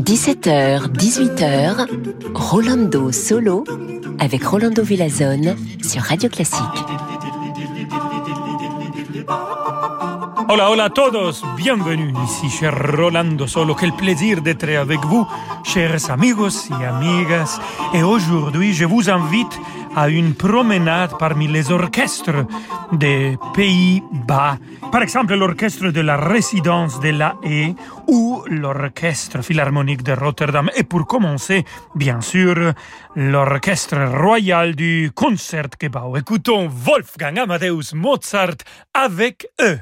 17h, 18h, Rolando Solo avec Rolando Villazone sur Radio Classique. Hola, hola a todos, bienvenue ici cher Rolando Solo, quel plaisir d'être avec vous, chers amigos et amigas. Et aujourd'hui, je vous invite à une promenade parmi les orchestres des Pays-Bas. Par exemple, l'orchestre de la résidence de la Haye ou l'orchestre philharmonique de Rotterdam. Et pour commencer, bien sûr, l'orchestre royal du Concertgebouw. Écoutons Wolfgang Amadeus Mozart avec eux.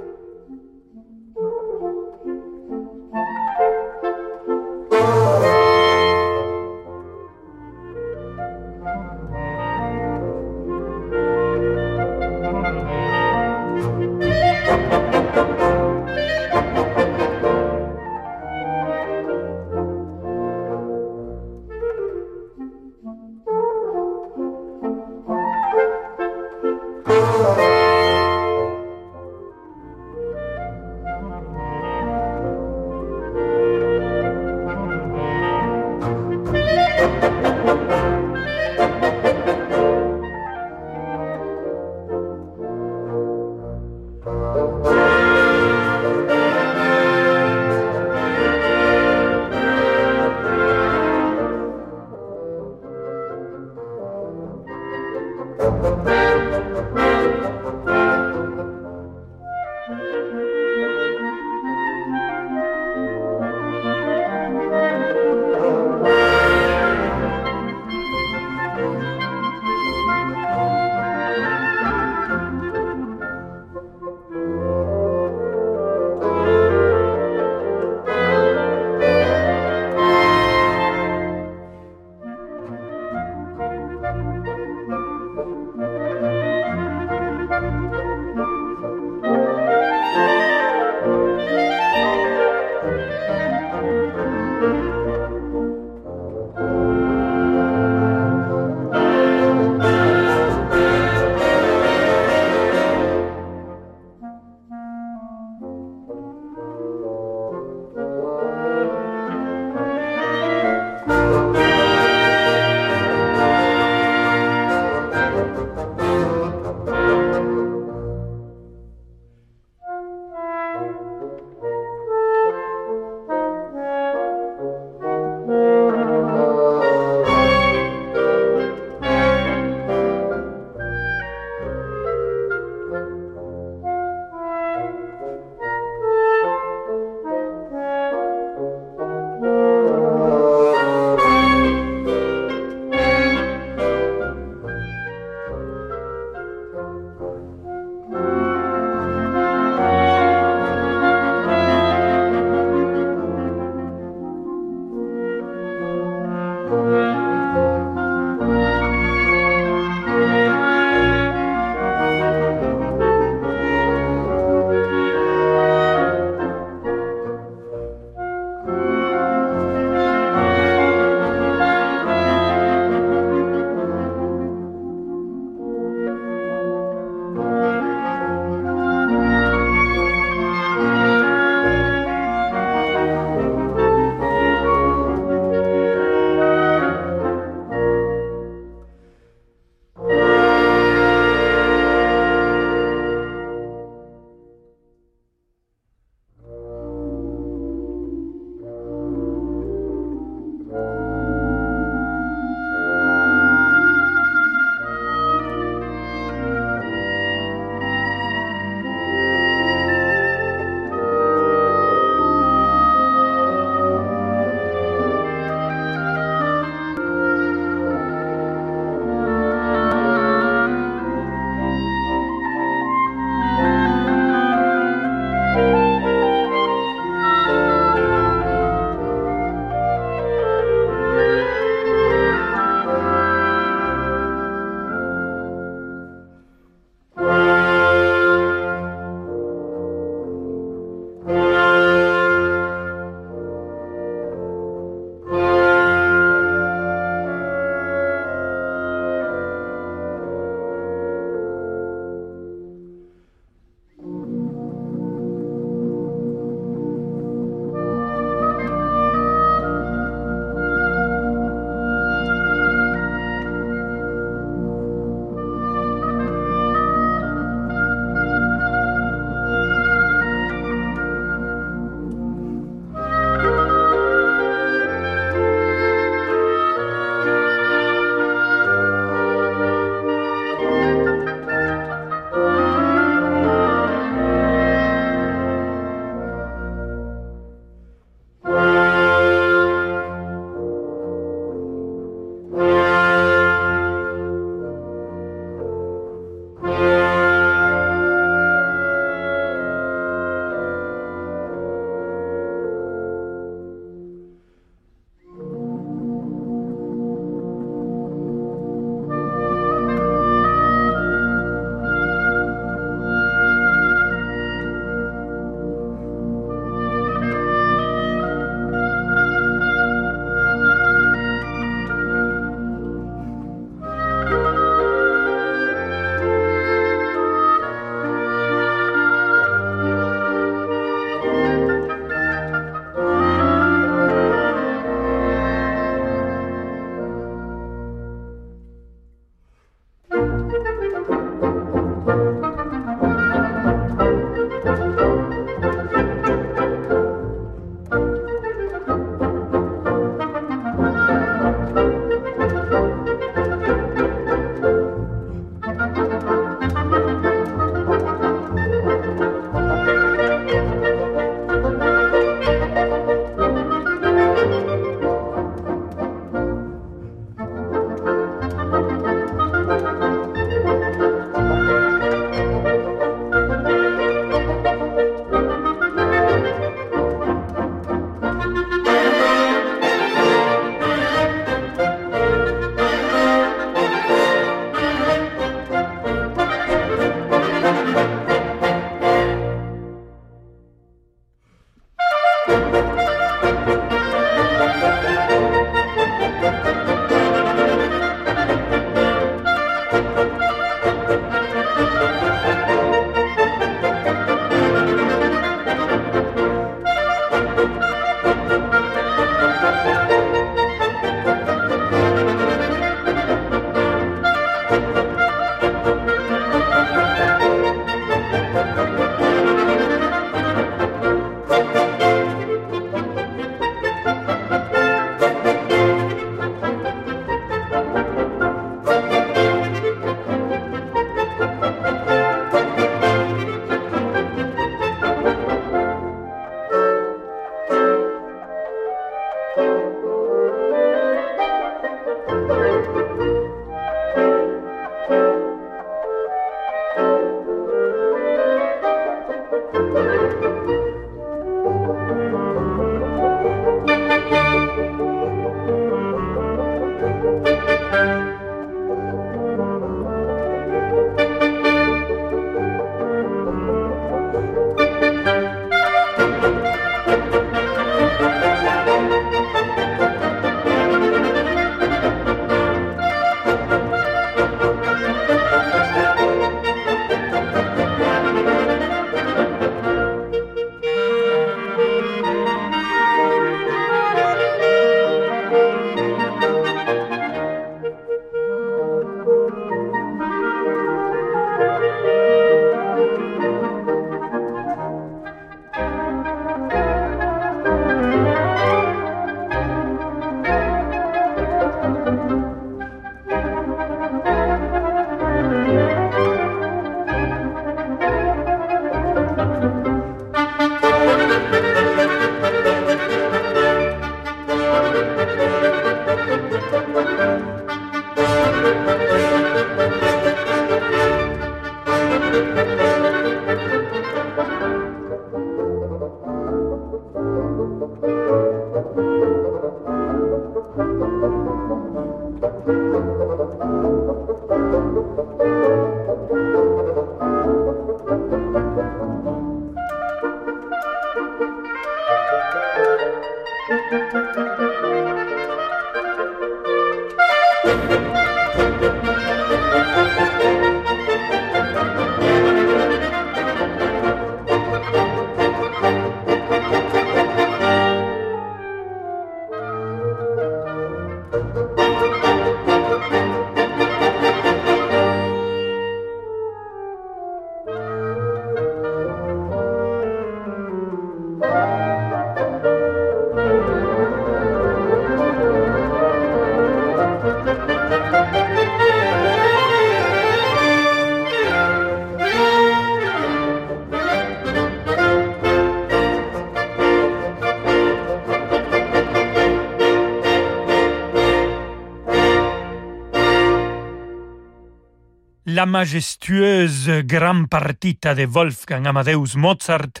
La majestueuse Gran Partita de Wolfgang Amadeus Mozart,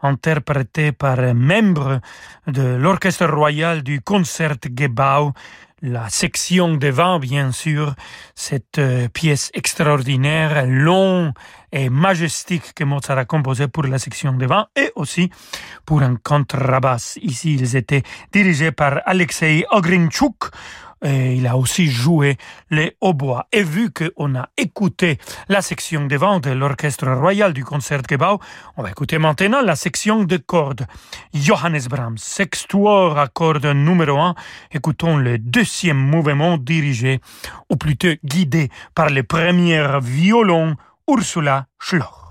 interprétée par un membre de l'Orchestre royal du Concertgebouw, la section de vin, bien sûr, cette euh, pièce extraordinaire, longue et majestique que Mozart a composée pour la section de vin et aussi pour un contrebasse. Ici, ils étaient dirigés par Alexei Ogrinchuk, et il a aussi joué les hautbois. Et vu qu'on a écouté la section de vent de l'Orchestre Royal du Concertgebouw, on va écouter maintenant la section de cordes. Johannes Brahms, sextuor à cordes numéro 1. Écoutons le deuxième mouvement dirigé, ou plutôt guidé par le premier violon Ursula Schloch.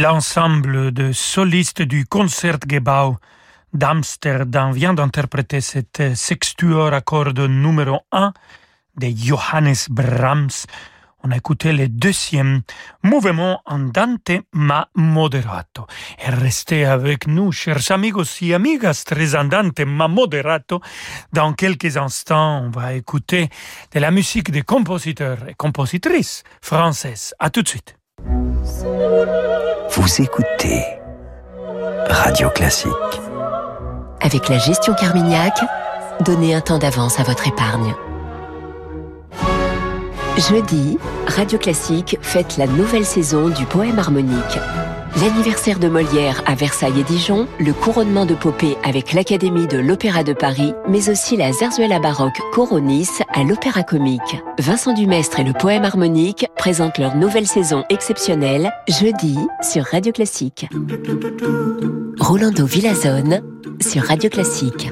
L'ensemble de solistes du Concertgebouw d'Amsterdam vient d'interpréter cette sextuor à cordes numéro 1 de Johannes Brahms. On a écouté le deuxième mouvement andante ma moderato. Et restez avec nous, chers amigos et amigas, très andante ma moderato. Dans quelques instants, on va écouter de la musique des compositeurs et compositrices françaises. À tout de suite. Vous écoutez Radio Classique. Avec la gestion Carmignac, donnez un temps d'avance à votre épargne. Jeudi, Radio Classique fête la nouvelle saison du poème harmonique. L'anniversaire de Molière à Versailles et Dijon, le couronnement de Popée avec l'Académie de l'Opéra de Paris, mais aussi la zarzuela baroque Coronis à l'Opéra Comique. Vincent Dumestre et le poème harmonique présentent leur nouvelle saison exceptionnelle jeudi sur Radio Classique. Rolando Villazone sur Radio Classique.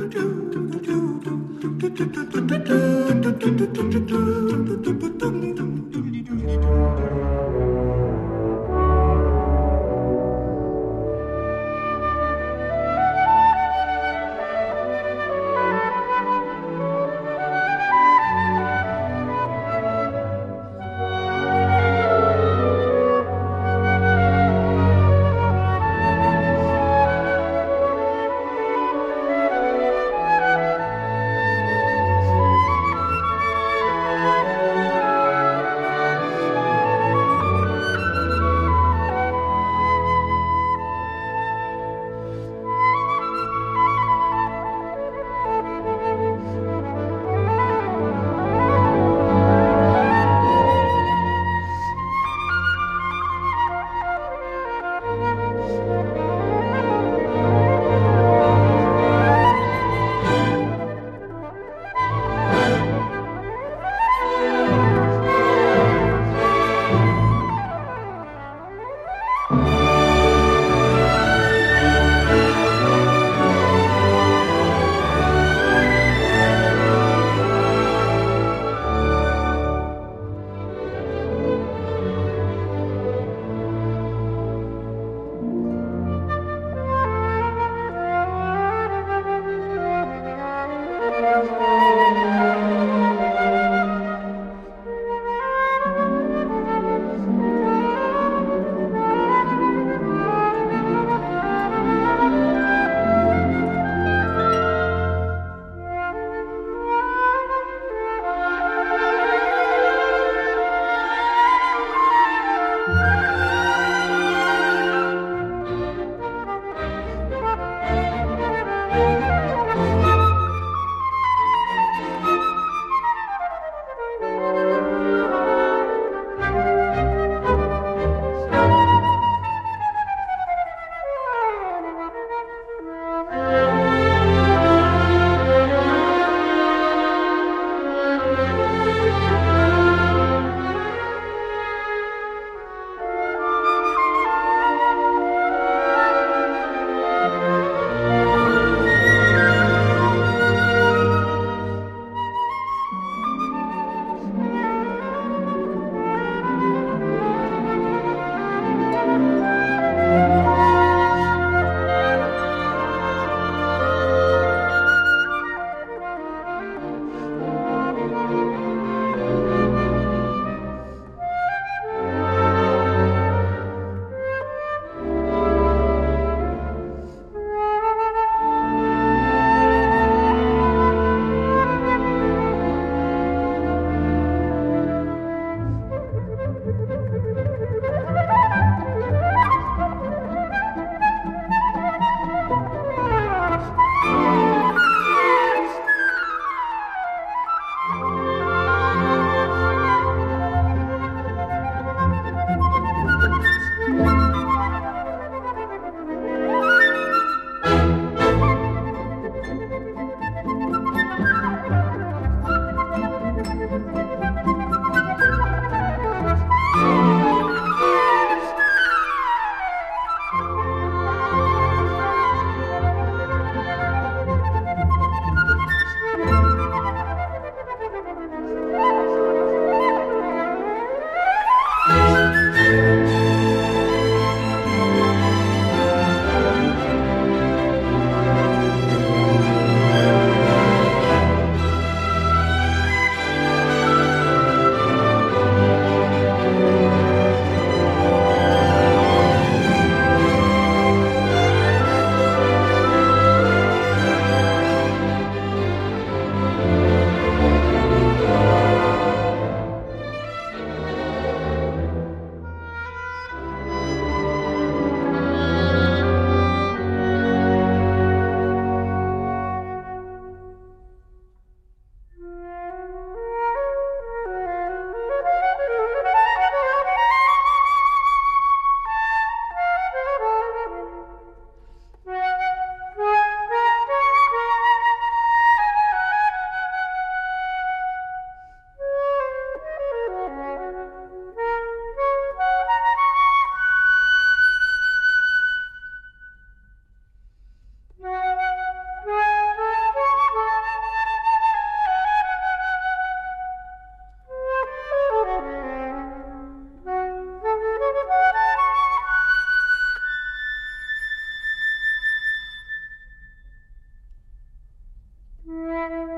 Música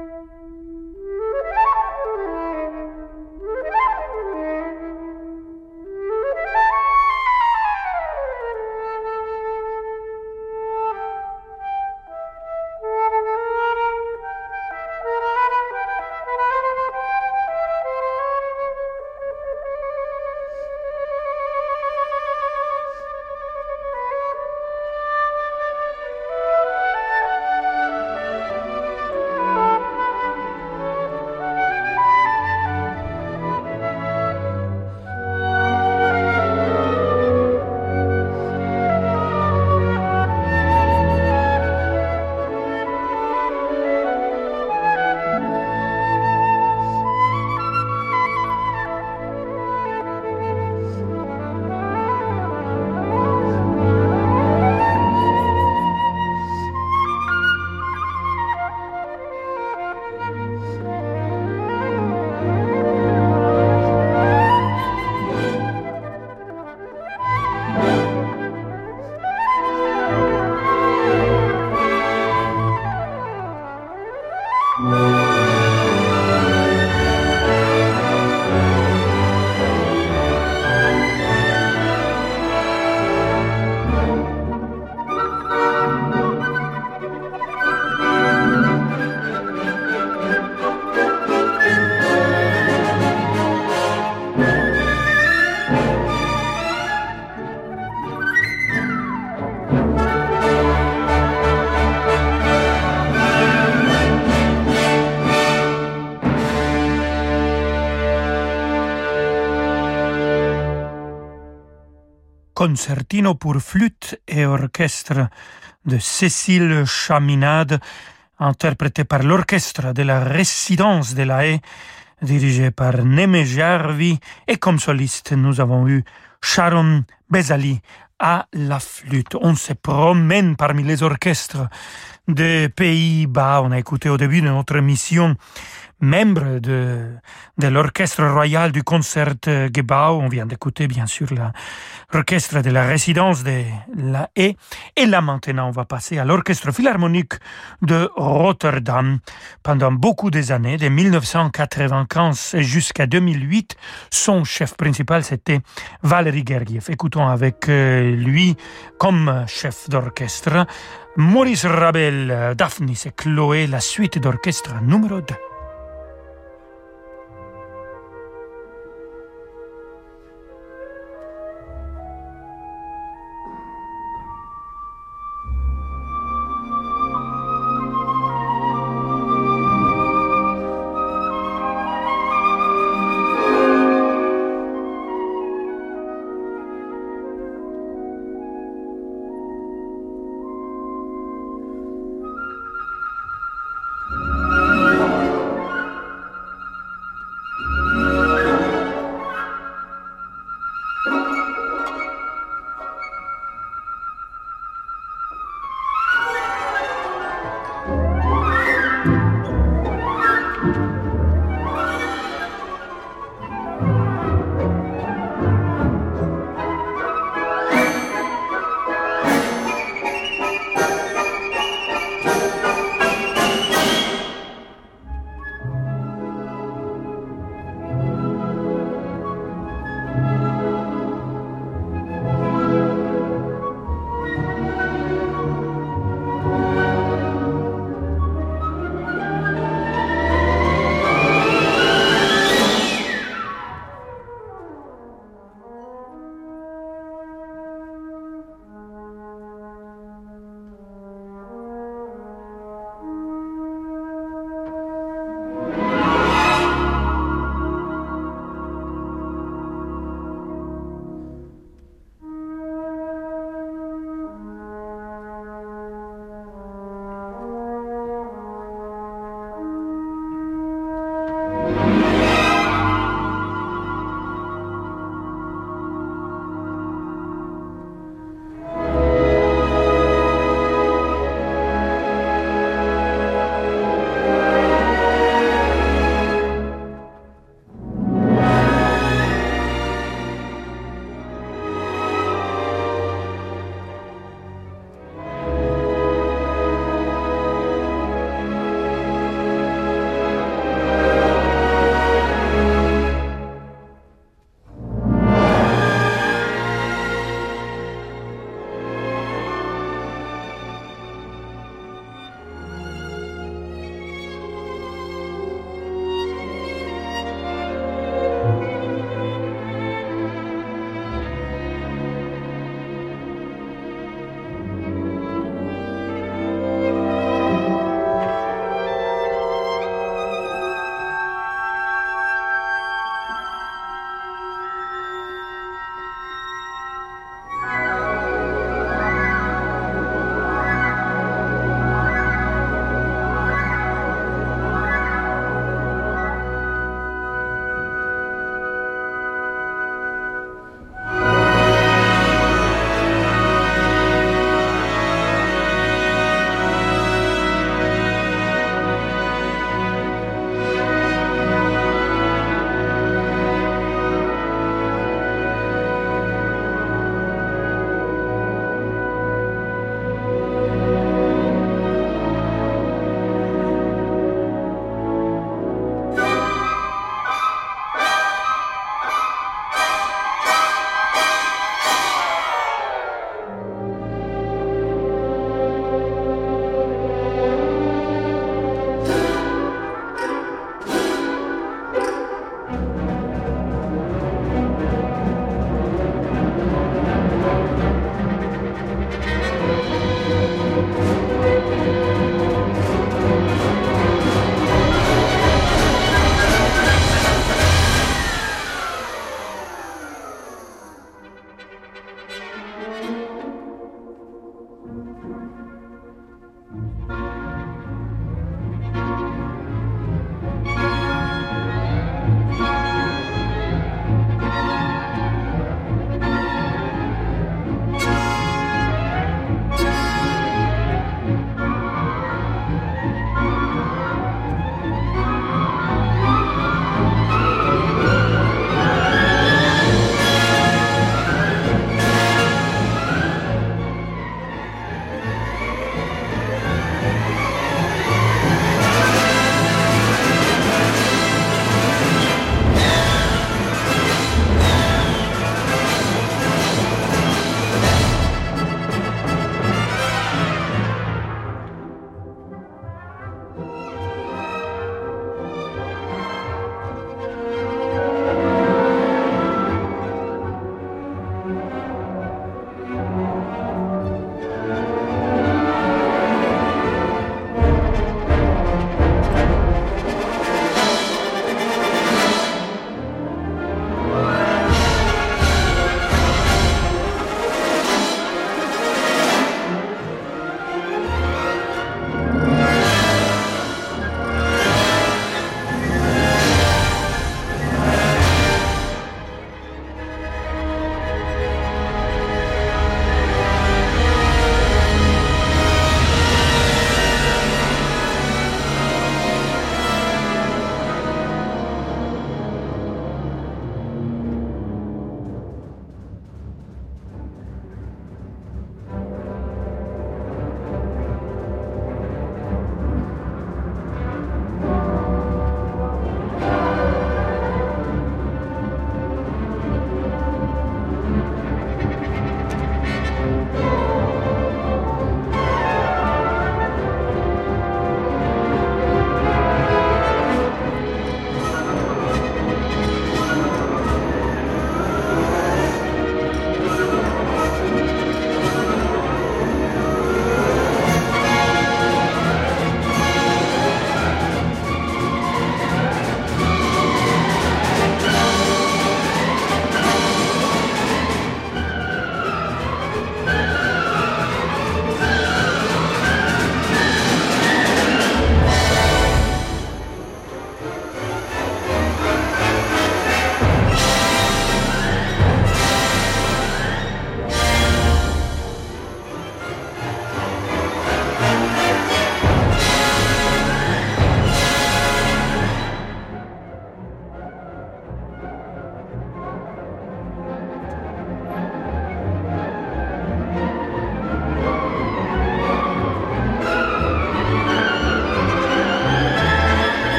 concertino pour flûte et orchestre de Cécile Chaminade, interprété par l'orchestre de la résidence de la Haye, dirigé par Neme Jarvi, et comme soliste, nous avons eu Sharon Bezali à la flûte. On se promène parmi les orchestres des Pays-Bas. On a écouté au début de notre mission membre de, de l'Orchestre royal du Concertgebouw. On vient d'écouter bien sûr l'orchestre de la résidence de la Haye. Et là maintenant, on va passer à l'Orchestre philharmonique de Rotterdam. Pendant beaucoup des années, de 1995 jusqu'à 2008, son chef principal, c'était Valery Gergiev. Écoutons avec euh, lui comme chef d'orchestre Maurice Ravel, Daphnis et Chloé, la suite d'orchestre numéro 2.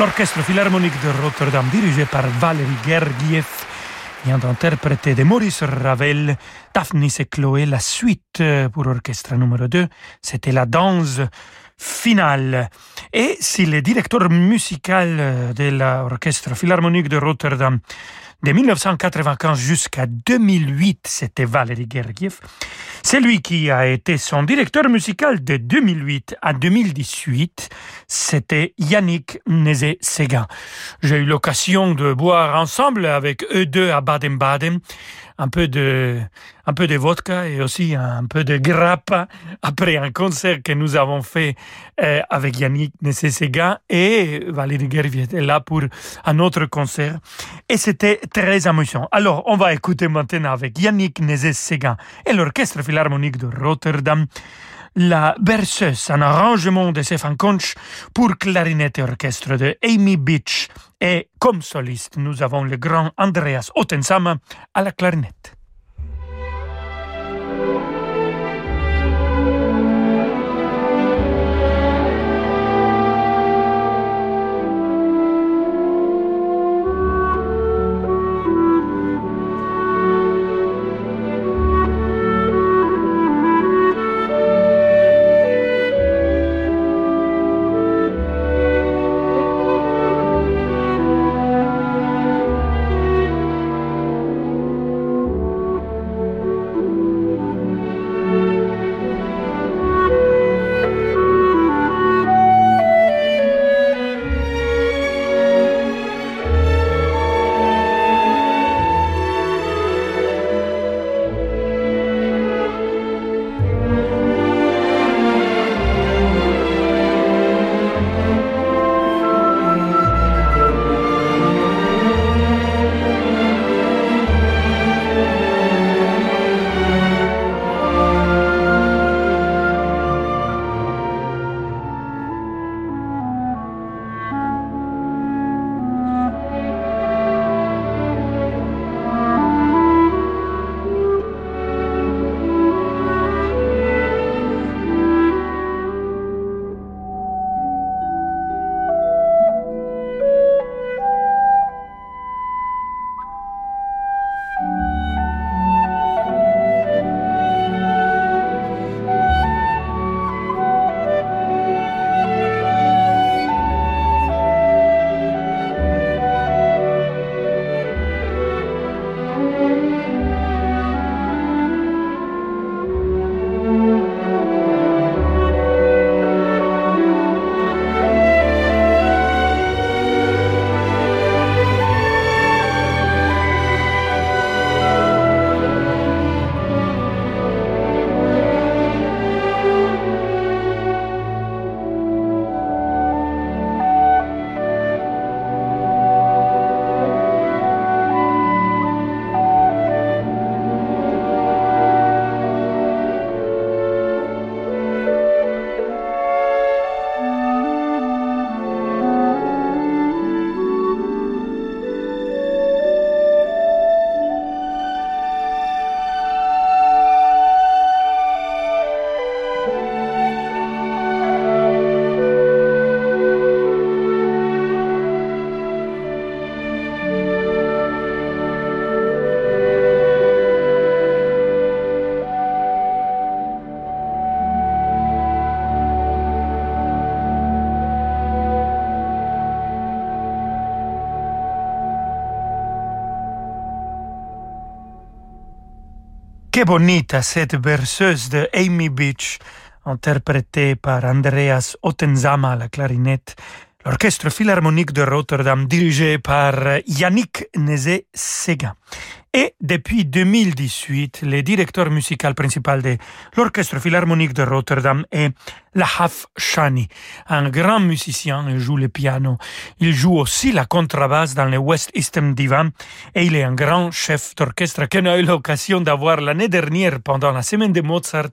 L'Orchestre Philharmonique de Rotterdam, dirigé par Valérie Gergiev, vient d'interpréter de Maurice Ravel, Daphnis et Chloé, la suite pour orchestre numéro 2. C'était la danse finale. Et si le directeur musical de l'Orchestre Philharmonique de Rotterdam de 1995 jusqu'à 2008, c'était Valérie Gergiev. C'est lui qui a été son directeur musical de 2008 à 2018. C'était Yannick Nézé-Séguin. J'ai eu l'occasion de boire ensemble avec eux deux à Baden-Baden un peu de, un peu de vodka et aussi un peu de grappa après un concert que nous avons fait euh, avec Yannick Nézé-Séguin et Valérie Gergiev était là pour un autre concert et c'était très amusant. Alors, on va écouter maintenant avec Yannick Nézet-Séguin et l'Orchestre Philharmonique de Rotterdam la berceuse, un arrangement de Stefan Conch pour clarinette et orchestre de Amy Beach. Et comme soliste, nous avons le grand Andreas Ottensama à la clarinette. Que bonita cette berceuse de Amy Beach, interprétée par Andreas Ottenzama à la clarinette, l'Orchestre Philharmonique de Rotterdam dirigé par Yannick Nézé-Séguin. Et depuis 2018, le directeur musical principal de l'Orchestre Philharmonique de Rotterdam est Lahaf Shani, un grand musicien, il joue le piano, il joue aussi la contrebasse dans le West Eastern Divan. Et il est un grand chef d'orchestre qu'on a eu l'occasion d'avoir l'année dernière pendant la semaine de Mozart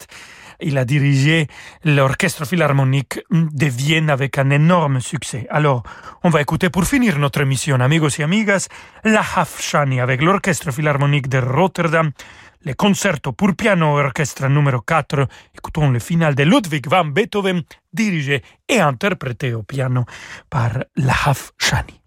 il a dirigé l'orchestre philharmonique de Vienne avec un énorme succès. Alors, on va écouter pour finir notre émission, amigos et amigas, la Hafshani avec l'orchestre philharmonique de Rotterdam, le concerto pour piano orchestre numéro 4. Écoutons le final de Ludwig van Beethoven, dirigé et interprété au piano par la Hafshani.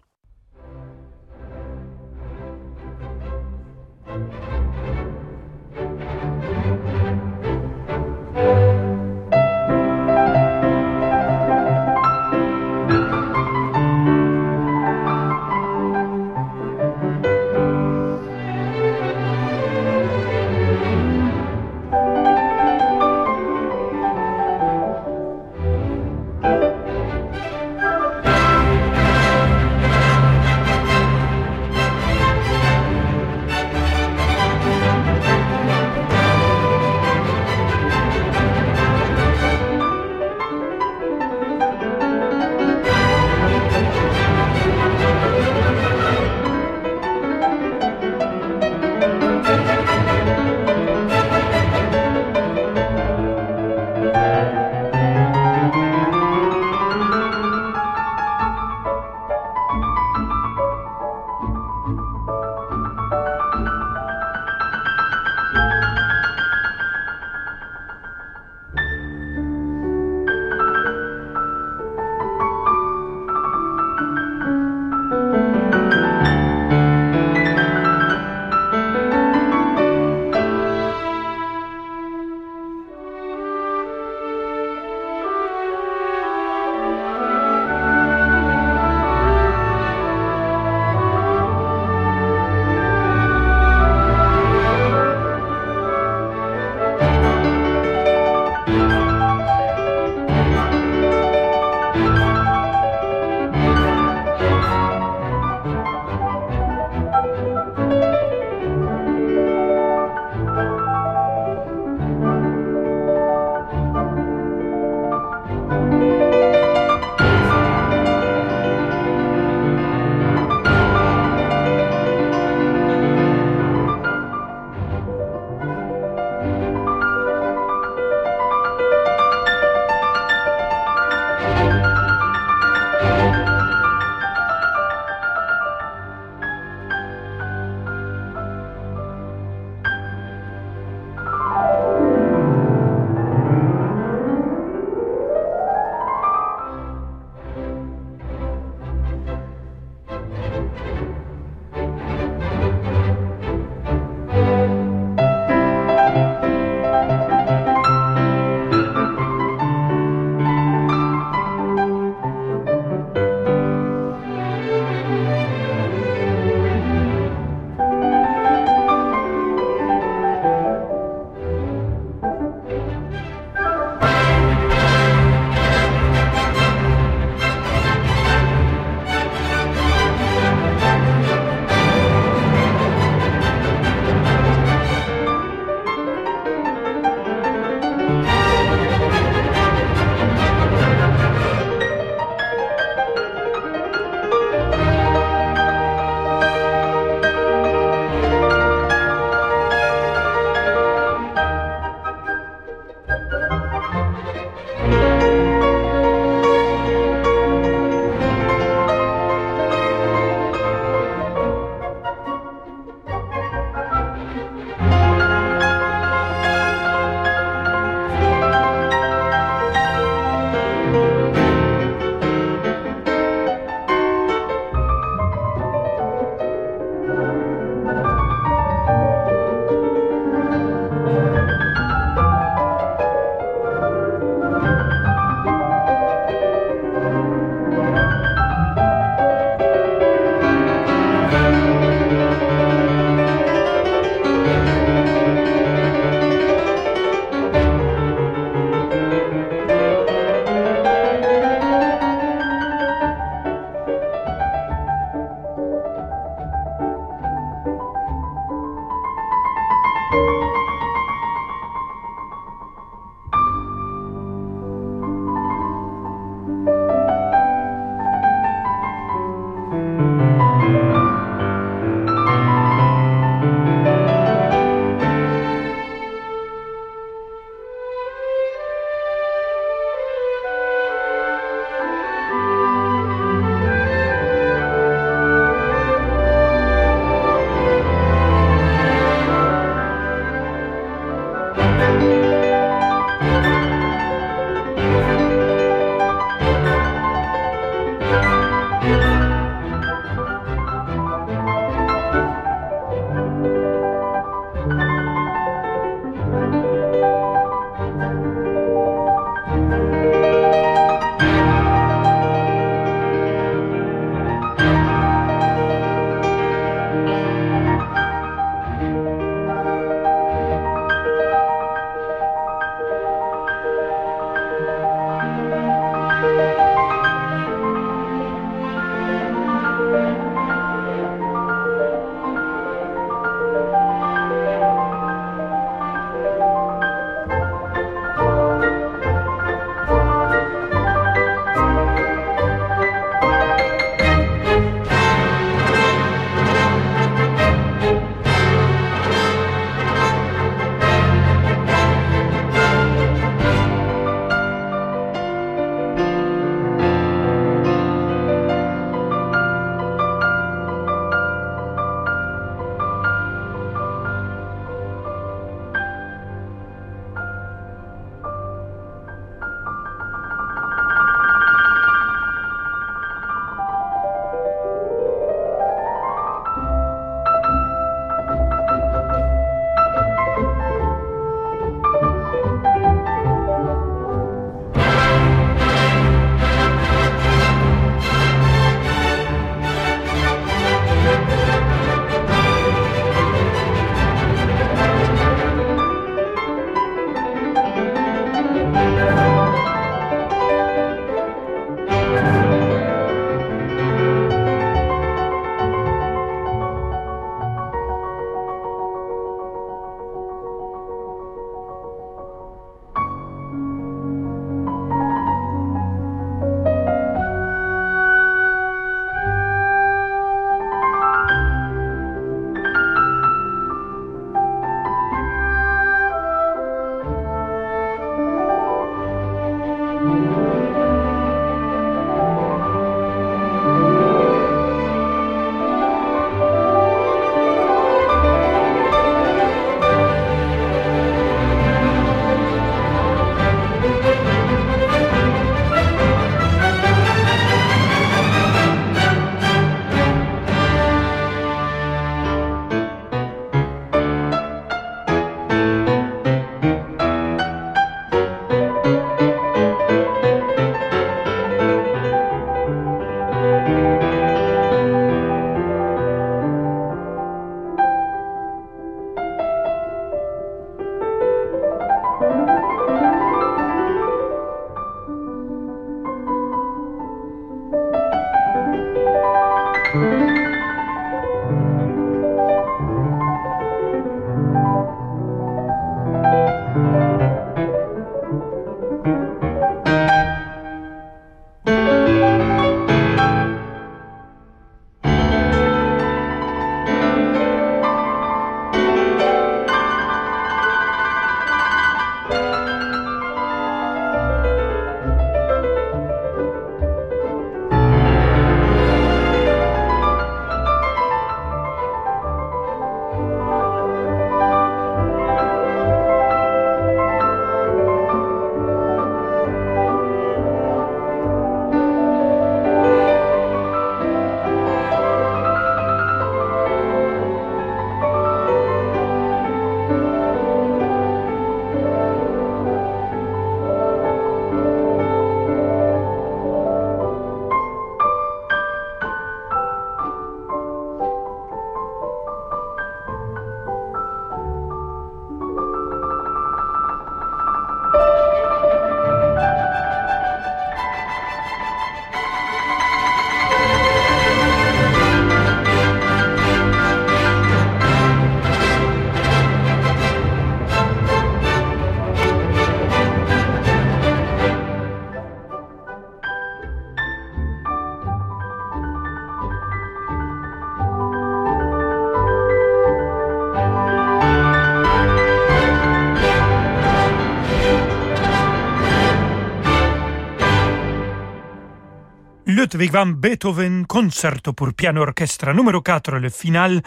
Ludwig van Beethoven, concerto pour piano orchestre numéro 4, le final,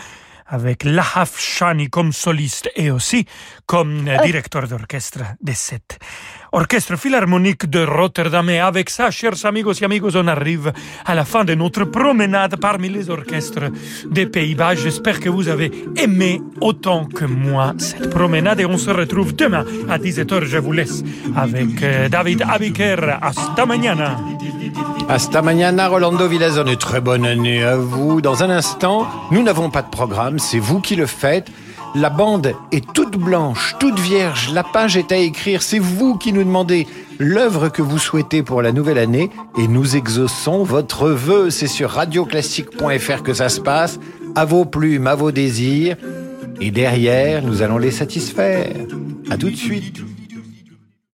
avec Lahaf Shani comme soliste et aussi comme euh, directeur d'orchestre de cette orchestre philharmonique de Rotterdam. Et avec ça, chers amigos et amigos, on arrive à la fin de notre promenade parmi les orchestres des Pays-Bas. J'espère que vous avez aimé autant que moi cette promenade et on se retrouve demain à 17h. Je vous laisse avec euh, David Abiker. Hasta mañana. Hasta mañana, Rolando Villazone. Très bonne année à vous. Dans un instant, nous n'avons pas de programme, c'est vous qui le faites. La bande est toute blanche, toute vierge, la page est à écrire, c'est vous qui nous demandez l'œuvre que vous souhaitez pour la nouvelle année et nous exauçons votre vœu. C'est sur radioclassique.fr que ça se passe, à vos plumes, à vos désirs. Et derrière, nous allons les satisfaire. À tout de suite.